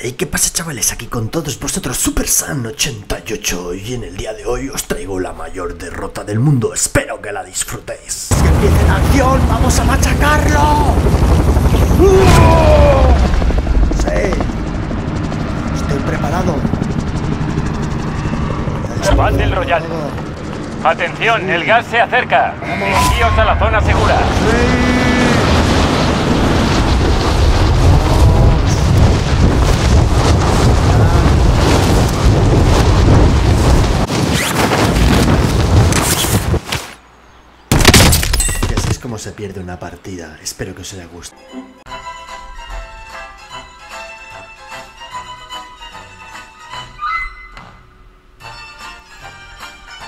Hey, ¿qué pasa chavales? Aquí con todos vosotros Super San 88 y en el día de hoy os traigo la mayor derrota del mundo. Espero que la disfrutéis. ¡Que empiece la acción! ¡Vamos a machacarlo! Sí. Estoy preparado. Battle Royale. Atención, el gas se acerca. Dirigíos a la zona segura. Y como se pierde una partida. Espero que os haya gustado.